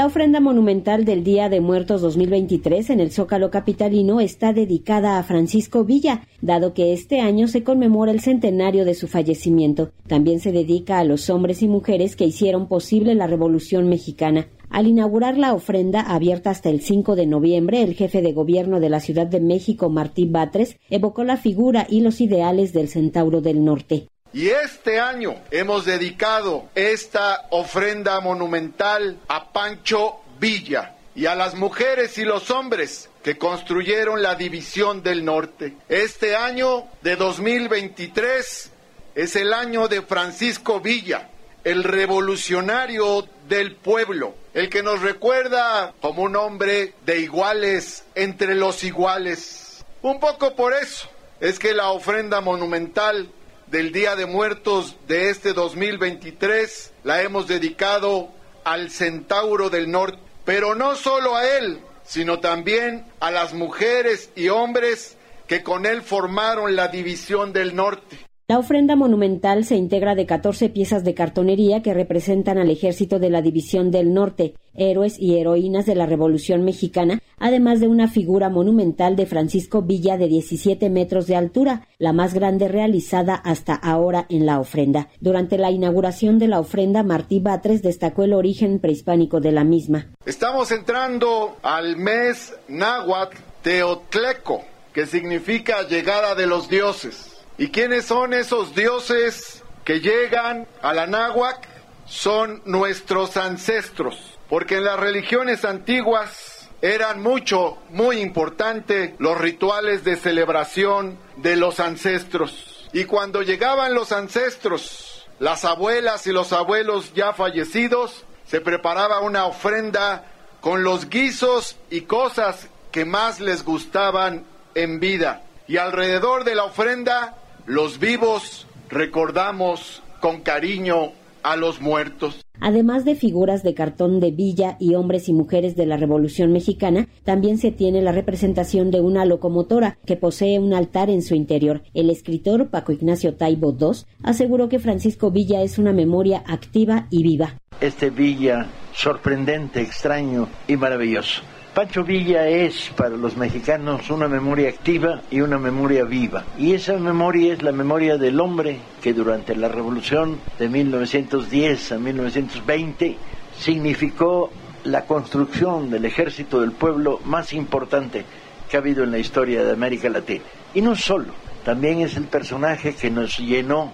La ofrenda monumental del Día de Muertos 2023 en el Zócalo Capitalino está dedicada a Francisco Villa, dado que este año se conmemora el centenario de su fallecimiento. También se dedica a los hombres y mujeres que hicieron posible la Revolución Mexicana. Al inaugurar la ofrenda abierta hasta el 5 de noviembre, el jefe de gobierno de la Ciudad de México, Martín Batres, evocó la figura y los ideales del Centauro del Norte. Y este año hemos dedicado esta ofrenda monumental a Pancho Villa y a las mujeres y los hombres que construyeron la División del Norte. Este año de 2023 es el año de Francisco Villa, el revolucionario del pueblo, el que nos recuerda como un hombre de iguales entre los iguales. Un poco por eso es que la ofrenda monumental del Día de Muertos de este 2023 la hemos dedicado al Centauro del Norte, pero no solo a él, sino también a las mujeres y hombres que con él formaron la División del Norte. La ofrenda monumental se integra de 14 piezas de cartonería que representan al ejército de la División del Norte, héroes y heroínas de la Revolución Mexicana, además de una figura monumental de Francisco Villa de 17 metros de altura, la más grande realizada hasta ahora en la ofrenda. Durante la inauguración de la ofrenda, Martí Batres destacó el origen prehispánico de la misma. Estamos entrando al mes náhuatl Teotleco, que significa llegada de los dioses. ¿Y quiénes son esos dioses que llegan a la náhuac? Son nuestros ancestros, porque en las religiones antiguas eran mucho, muy importante los rituales de celebración de los ancestros. Y cuando llegaban los ancestros, las abuelas y los abuelos ya fallecidos, se preparaba una ofrenda con los guisos y cosas que más les gustaban en vida. Y alrededor de la ofrenda los vivos recordamos con cariño a los muertos. Además de figuras de cartón de villa y hombres y mujeres de la Revolución Mexicana, también se tiene la representación de una locomotora que posee un altar en su interior. El escritor Paco Ignacio Taibo II aseguró que Francisco Villa es una memoria activa y viva. Este Villa sorprendente, extraño y maravilloso Pancho Villa es para los mexicanos una memoria activa y una memoria viva. Y esa memoria es la memoria del hombre que durante la revolución de 1910 a 1920 significó la construcción del ejército del pueblo más importante que ha habido en la historia de América Latina. Y no solo, también es el personaje que nos llenó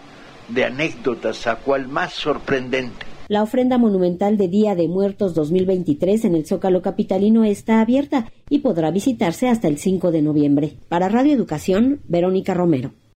de anécdotas, a cual más sorprendente la ofrenda monumental de Día de Muertos 2023 en el Zócalo Capitalino está abierta y podrá visitarse hasta el 5 de noviembre. Para Radio Educación, Verónica Romero.